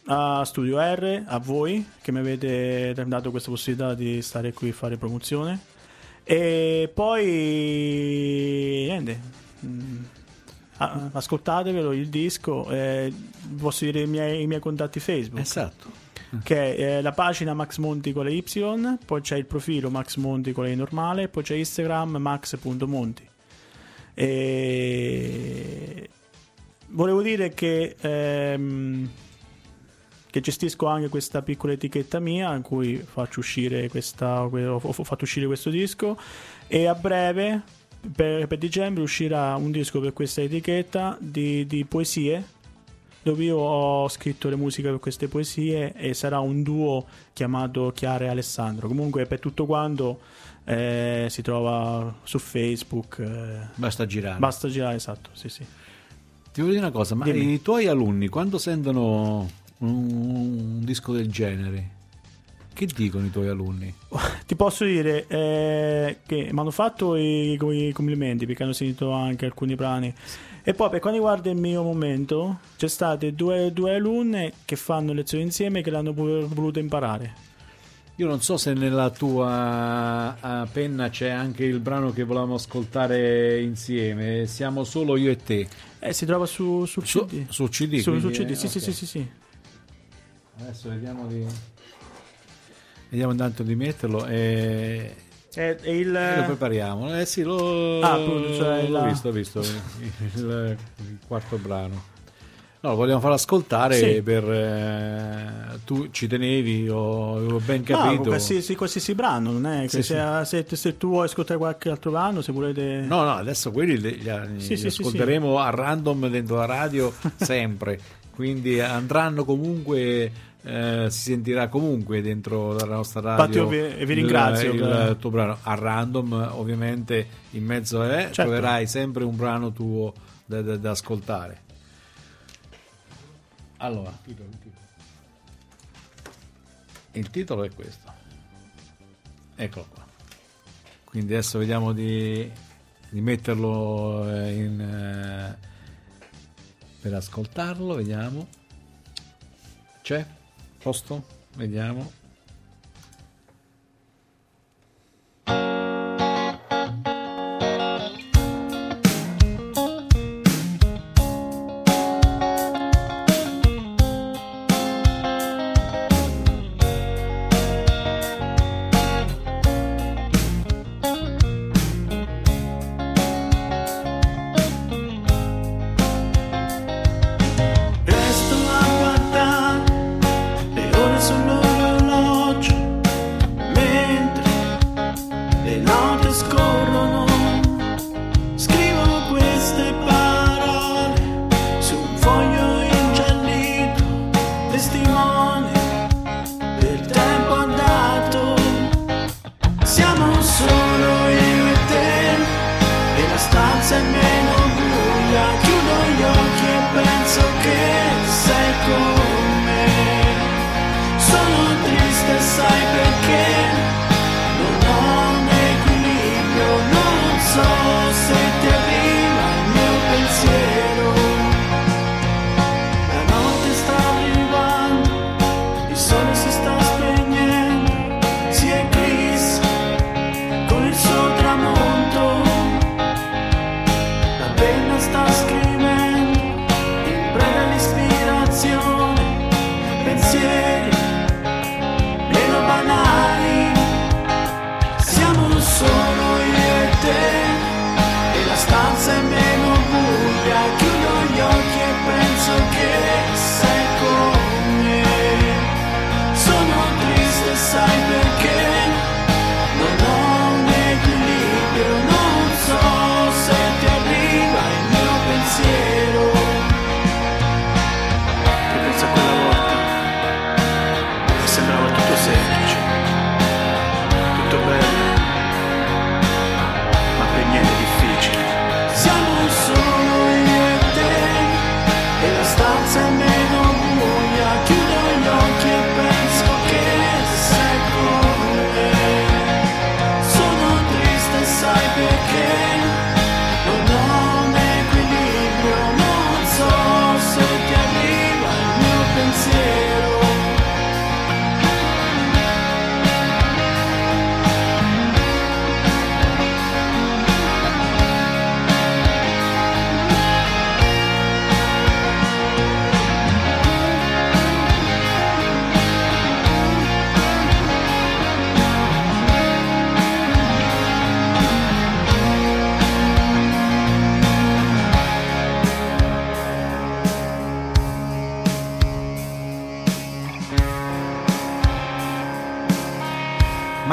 a Studio R, a voi che mi avete dato questa possibilità di stare qui a fare promozione. E poi. Niente. Ah, ascoltatevelo il disco, eh, posso dire i miei, i miei contatti Facebook.
Esatto
che è la pagina Max Monti con le Y, poi c'è il profilo Max Monti con le normale, poi c'è Instagram max.monti. E volevo dire che, ehm, che gestisco anche questa piccola etichetta mia in cui faccio uscire questa, ho fatto uscire questo disco e a breve per, per, dicembre uscirà un disco per questa etichetta di, di, poesie dove io ho scritto le musiche per queste poesie e sarà un duo chiamato Chiara e Alessandro. Comunque per tutto quanto eh, si trova su Facebook eh,
basta girare.
basta girare esatto sì sì.
Ti voglio dire una cosa ma Dimmi. i tuoi alunni quando sentono un, un disco del genere che dicono i tuoi alunni?
Ti posso dire eh, che mi hanno fatto i, i, complimenti perché hanno sentito anche alcuni brani. E poi per quanto riguarda il mio momento, c'è state due, due alunne che fanno lezioni insieme che l'hanno voluto imparare.
Io non so se nella tua uh, penna c'è anche il brano che volevamo ascoltare insieme. Siamo solo io e te.
Eh, si trova su, sul
su,
CD.
Su CD?
Su, su CD, sì, okay. sì, sì, sì, sì.
Adesso vediamo di... Vediamo intanto di metterlo e...
È, è il...
lo prepariamo. Eh sì, lo,
ah, cioè
l'ho la... visto, ho visto il, il, quarto brano. No, lo vogliamo far ascoltare sì. per eh, tu ci tenevi, ho, ho ben capito. No,
qualsiasi, qualsiasi brano, non è che sì, se, sì. Se, se, tu vuoi ascoltare qualche altro brano, se volete.
No, no, adesso quelli li, li, li ascolteremo a random dentro la radio sempre. Quindi andranno comunque. Eh, si sentirà comunque dentro la nostra radio.
Infatti, vi, vi ringrazio.
Il, il tuo brano a random, ovviamente, in mezzo è, certo. troverai sempre un brano tuo da, da, da ascoltare. Allora, il titolo è questo. Eccolo qua. Quindi adesso vediamo di, di metterlo eh, in, eh, per ascoltarlo. Vediamo. C'è? Posto? Vediamo.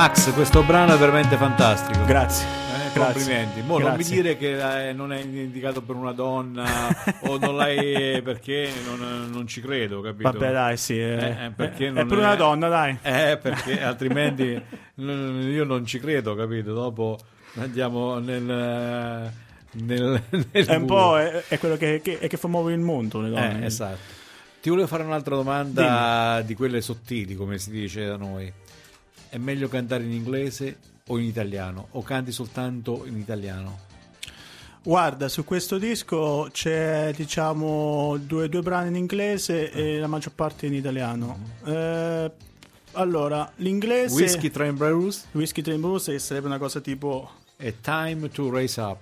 Max, questo brano è veramente fantastico.
Grazie.
Eh, complimenti. Mo non mi dire che eh, non è indicato per una donna o non l'hai perché non, non, ci credo, capito?
Vabbè, dai, sì. Eh, eh, perché è per una donna, dai.
Eh, perché altrimenti io non ci credo, capito? Dopo andiamo nel. nel, nel
è un po' è, è quello che, che, che, fa muovere il mondo le donne.
Eh, esatto. Ti volevo fare un'altra domanda Dimmi. di quelle sottili, come si dice da noi è meglio cantare in inglese o in italiano? O canti soltanto in italiano?
Guarda, su questo disco c'è diciamo due, due brani in inglese e la maggior parte in italiano. Mm-hmm. Eh, allora, l'inglese...
Whiskey Train Blues?
Whiskey Train Blues sarebbe una cosa tipo...
A Time to Raise Up.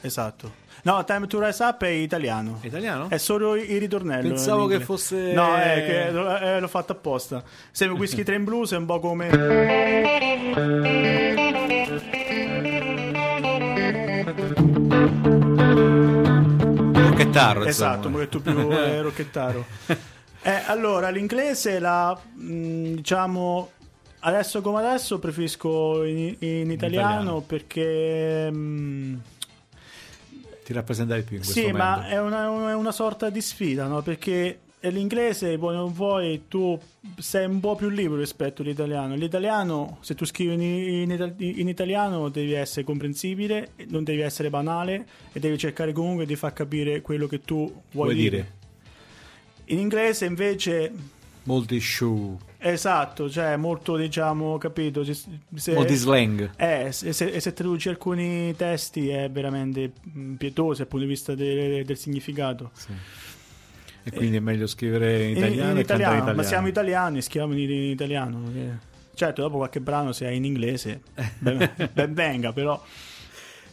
Esatto. No, Time to Rise Up è italiano.
È italiano?
È solo il ritornello.
Pensavo che fosse.
No, è che eh, l'ho fatto apposta. Sembra Whiskey Train Blues è un po' come.
Che rocchettaro.
Esatto, un pochetto più eh, rocchettaro. Eh, allora, l'inglese la mh, diciamo adesso come adesso preferisco in, in, in italiano, italiano, perché mh,
ti rappresenta di più in questo
sì,
momento.
ma è una, è una sorta di sfida, no? Perché l'inglese, vuoi non vuoi, tu sei un po' più libero rispetto all'italiano. L'italiano, se tu scrivi in, in, in, italiano, devi essere comprensibile, non devi essere banale e devi cercare comunque di far capire quello che tu vuoi, vuoi dire. dire. In inglese, invece.
Molti show.
Esatto, cioè molto, diciamo, capito?
Se, Molti slang.
Eh, se, se, se, traduci alcuni testi è veramente pietoso dal punto di vista de, del significato.
Sì. E quindi è meglio scrivere in italiano, in, in
italiano,
italiano.
Ma siamo italiani, scriviamo in, in italiano. Certo, dopo qualche brano se è in inglese, ben, ben venga, però...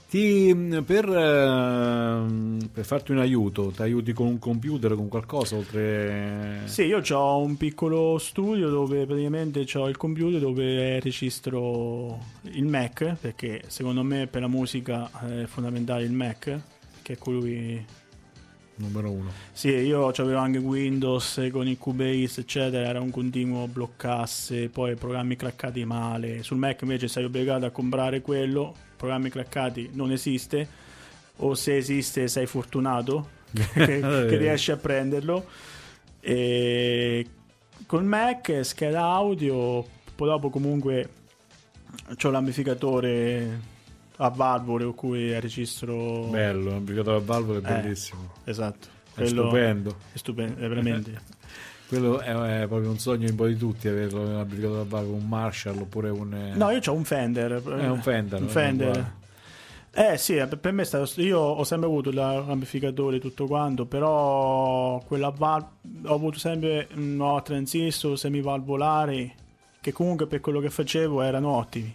Ti, per, uh, per, farti un aiuto, ti aiuti con un computer, con qualcosa oltre...
Sì, io ho un piccolo studio dove praticamente ho il computer dove registro il Mac, perché secondo me per la musica è fondamentale il Mac, che è colui
numero uno.
Sì, io avevo anche Windows con il Cubase, eccetera, era un continuo bloccasse, poi programmi craccati male. Sul Mac invece sei obbligato a comprare quello, programmi craccati non esiste, o se esiste sei fortunato che, che riesci a prenderlo. E col Mac scheda audio, poi dopo comunque ho l'amplificatore a valvole o cui registro.
Bello l'amplificatore a valvole è eh, bellissimo.
esatto.
È stupendo.
è stupendo è veramente
quello è, è, proprio un sogno un po' di tutti averlo un amplificatore a valvole un Marshall oppure un
eh, no io ho un Fender
è un Fender
un Fender eh sì, per me è stato. Io ho sempre avuto l'amplificatore e tutto quanto, però quella val- ho avuto sempre no, transistor semivalvolari che comunque per quello che facevo erano ottimi.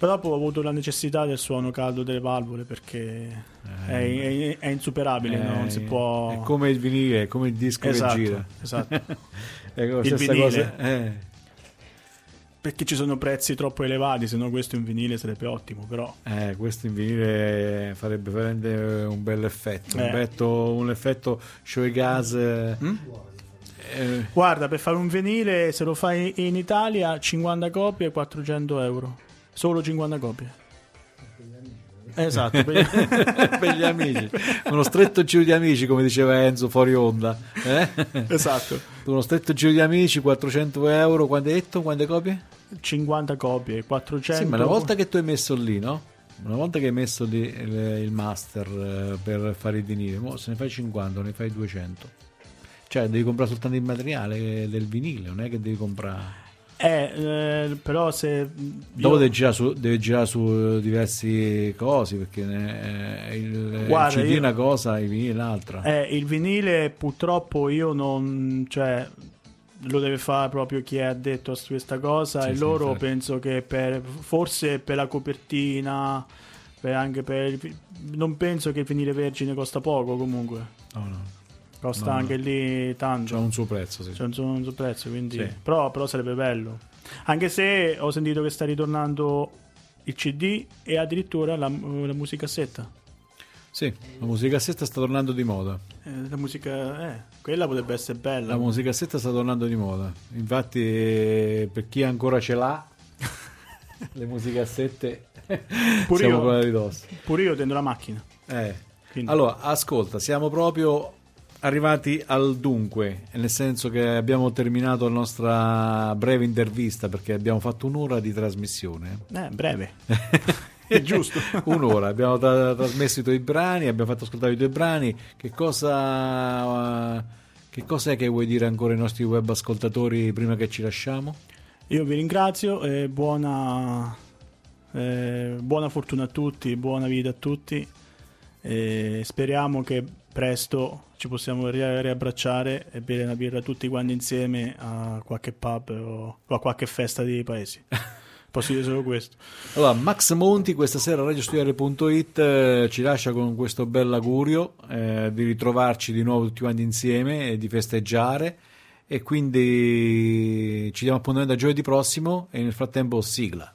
Però dopo ho avuto la necessità del suono caldo delle valvole perché eh, è, è, è, insuperabile, eh, non si può...
È come il vinile, è come il disco
esatto,
che gira.
Esatto.
è la stessa cosa. Eh.
Perché ci sono prezzi troppo elevati, se no questo in vinile sarebbe ottimo, però...
Eh, questo in vinile farebbe veramente un bel effetto, un, eh. betto, un effetto show gas... Mm?
Eh. Guarda, per fare un vinile, se lo fai in Italia, 50 copie 400 euro. Solo 50 copie. Esatto,
per gli... per gli amici. Uno stretto giro di amici, come diceva Enzo fuori onda. Eh?
Esatto.
Uno stretto giro di amici, 400 euro. Quante hai detto? Quante copie?
50 copie, 400.
Sì, ma una volta che tu hai messo lì, no? Una volta che hai messo lì il, il master eh, per fare i vinili, se ne fai 50, ne fai 200. Cioè, devi comprare soltanto il materiale del vinile, non è che devi comprare.
Eh, eh, però se...
Dopo deve, girare su, deve girare su diversi cosi perché eh, il, Guarda, il CD è una cosa e il vinile l'altra.
Eh, il vinile purtroppo io non... Cioè, lo deve fare proprio chi ha detto questa cosa sì, e sì, loro infatti. penso che per, forse per la copertina per anche per non penso che il vinile vergine costa poco comunque
no no
Costa no, anche lì tanto.
C'è un suo prezzo, sì.
C'è un suo, un suo prezzo, quindi... Sì. Però, però, sarebbe bello. Anche se ho sentito che sta ritornando il CD e addirittura la, la musicassetta.
Sì, la musicassetta sta tornando di moda.
Eh, la musica... Eh, quella potrebbe essere bella.
La musicassetta sta tornando di moda. Infatti, per chi ancora ce l'ha, le musicassette...
Pure io, pure io tendo la macchina.
Eh. Allora, ascolta, siamo proprio arrivati al dunque, nel senso che abbiamo terminato la nostra breve intervista perché abbiamo fatto un'ora di trasmissione.
Eh, breve. È giusto.
un'ora, abbiamo tra- trasmesso i tuoi brani, abbiamo fatto ascoltare i tuoi brani. Che cosa, uh, che cos'è che vuoi dire ancora ai nostri web ascoltatori prima che ci lasciamo?
Io vi ringrazio e buona, eh, buona fortuna a tutti, buona vita a tutti. E speriamo che presto ci possiamo riabbracciare e bere una birra tutti quanti insieme a qualche pub o a qualche festa dei paesi. Posso dire solo questo.
Allora, Max Monti questa sera a radiostudiare.it eh, ci lascia con questo bel augurio eh, di ritrovarci di nuovo tutti quanti insieme e di festeggiare e quindi ci diamo appuntamento a giovedì prossimo e nel frattempo sigla.